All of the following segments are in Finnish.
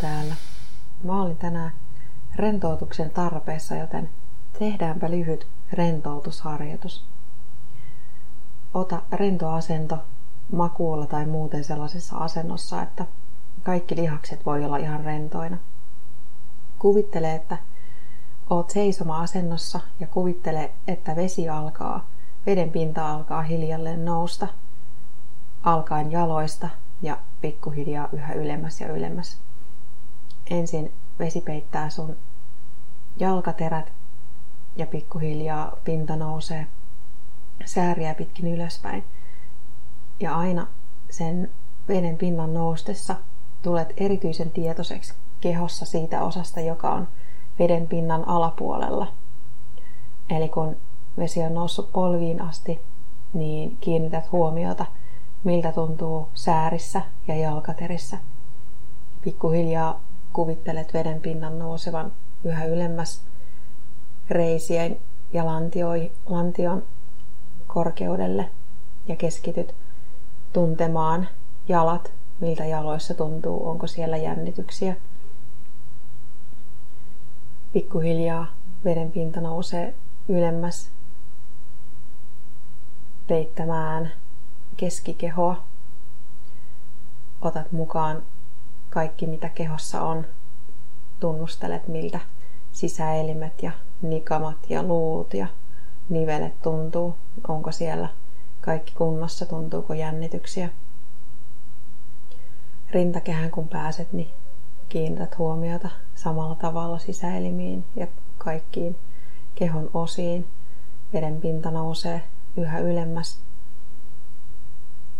täällä. Mä olin tänään rentoutuksen tarpeessa, joten tehdäänpä lyhyt rentoutusharjoitus. Ota rento asento makuulla tai muuten sellaisessa asennossa, että kaikki lihakset voi olla ihan rentoina. Kuvittele, että oot seisoma-asennossa ja kuvittele, että vesi alkaa, veden pinta alkaa hiljalleen nousta, alkaen jaloista ja pikkuhiljaa yhä ylemmäs ja ylemmäs. Ensin vesi peittää sun jalkaterät ja pikkuhiljaa pinta nousee sääriä pitkin ylöspäin. Ja aina sen veden pinnan noustessa tulet erityisen tietoiseksi kehossa siitä osasta, joka on veden pinnan alapuolella. Eli kun vesi on noussut polviin asti, niin kiinnität huomiota, miltä tuntuu säärissä ja jalkaterissä. Pikkuhiljaa kuvittelet veden pinnan nousevan yhä ylemmäs reisien ja lantioi, lantion korkeudelle ja keskityt tuntemaan jalat, miltä jaloissa tuntuu, onko siellä jännityksiä. Pikkuhiljaa veden pinta nousee ylemmäs peittämään keskikehoa. Otat mukaan kaikki, mitä kehossa on. Tunnustelet, miltä sisäelimet ja nikamat ja luut ja nivelet tuntuu. Onko siellä kaikki kunnossa, tuntuuko jännityksiä. Rintakehän kun pääset, niin kiinnität huomiota samalla tavalla sisäelimiin ja kaikkiin kehon osiin. Veden pinta nousee yhä ylemmäs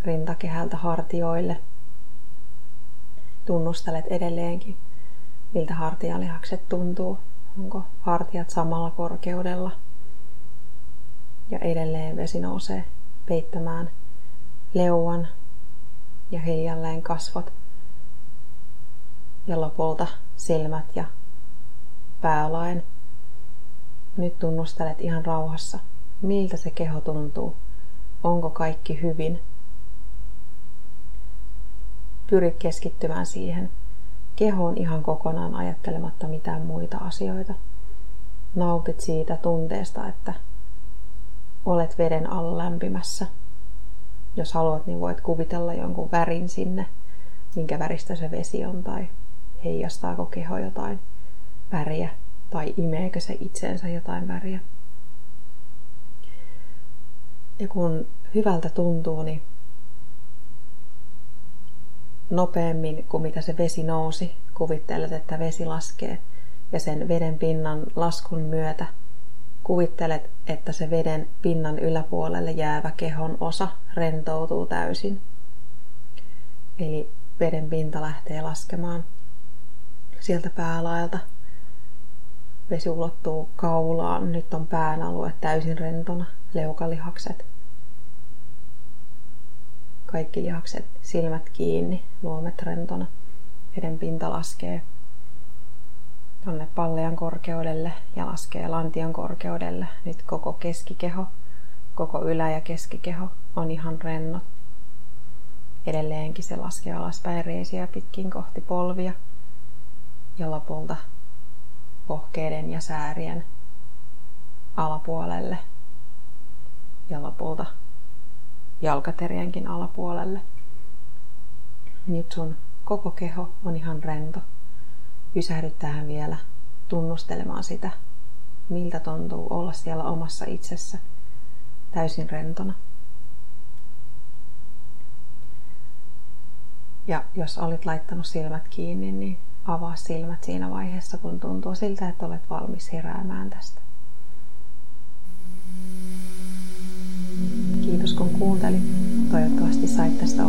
rintakehältä hartioille. Tunnustelet edelleenkin, miltä hartialihakset tuntuu. Onko hartiat samalla korkeudella? Ja edelleen vesi nousee peittämään leuan ja hiljalleen kasvot ja lopulta silmät ja päälaen. Nyt tunnustelet ihan rauhassa, miltä se keho tuntuu. Onko kaikki hyvin? Pyri keskittymään siihen kehoon ihan kokonaan ajattelematta mitään muita asioita. Nautit siitä tunteesta, että olet veden alla lämpimässä. Jos haluat, niin voit kuvitella jonkun värin sinne, minkä väristä se vesi on, tai heijastaako keho jotain väriä, tai imeekö se itseensä jotain väriä. Ja kun hyvältä tuntuu, niin nopeammin kuin mitä se vesi nousi, kuvittelet, että vesi laskee ja sen veden pinnan laskun myötä kuvittelet, että se veden pinnan yläpuolelle jäävä kehon osa rentoutuu täysin. Eli veden pinta lähtee laskemaan sieltä päälaelta. Vesi ulottuu kaulaan. Nyt on pään alue täysin rentona. Leukalihakset. Kaikki lihakset, silmät kiinni, luomet rentona. Veden pinta laskee tonne pallean korkeudelle ja laskee lantion korkeudelle. Nyt koko keskikeho, koko ylä- ja keskikeho on ihan rennot. Edelleenkin se laskee alaspäin reisiä pitkin kohti polvia ja lopulta pohkeiden ja säärien alapuolelle ja lopulta jalkaterienkin alapuolelle. Nyt sun koko keho on ihan rento pysähdy tähän vielä tunnustelemaan sitä, miltä tuntuu olla siellä omassa itsessä täysin rentona. Ja jos olit laittanut silmät kiinni, niin avaa silmät siinä vaiheessa, kun tuntuu siltä, että olet valmis heräämään tästä. kuuntelit. Toivottavasti sait tästä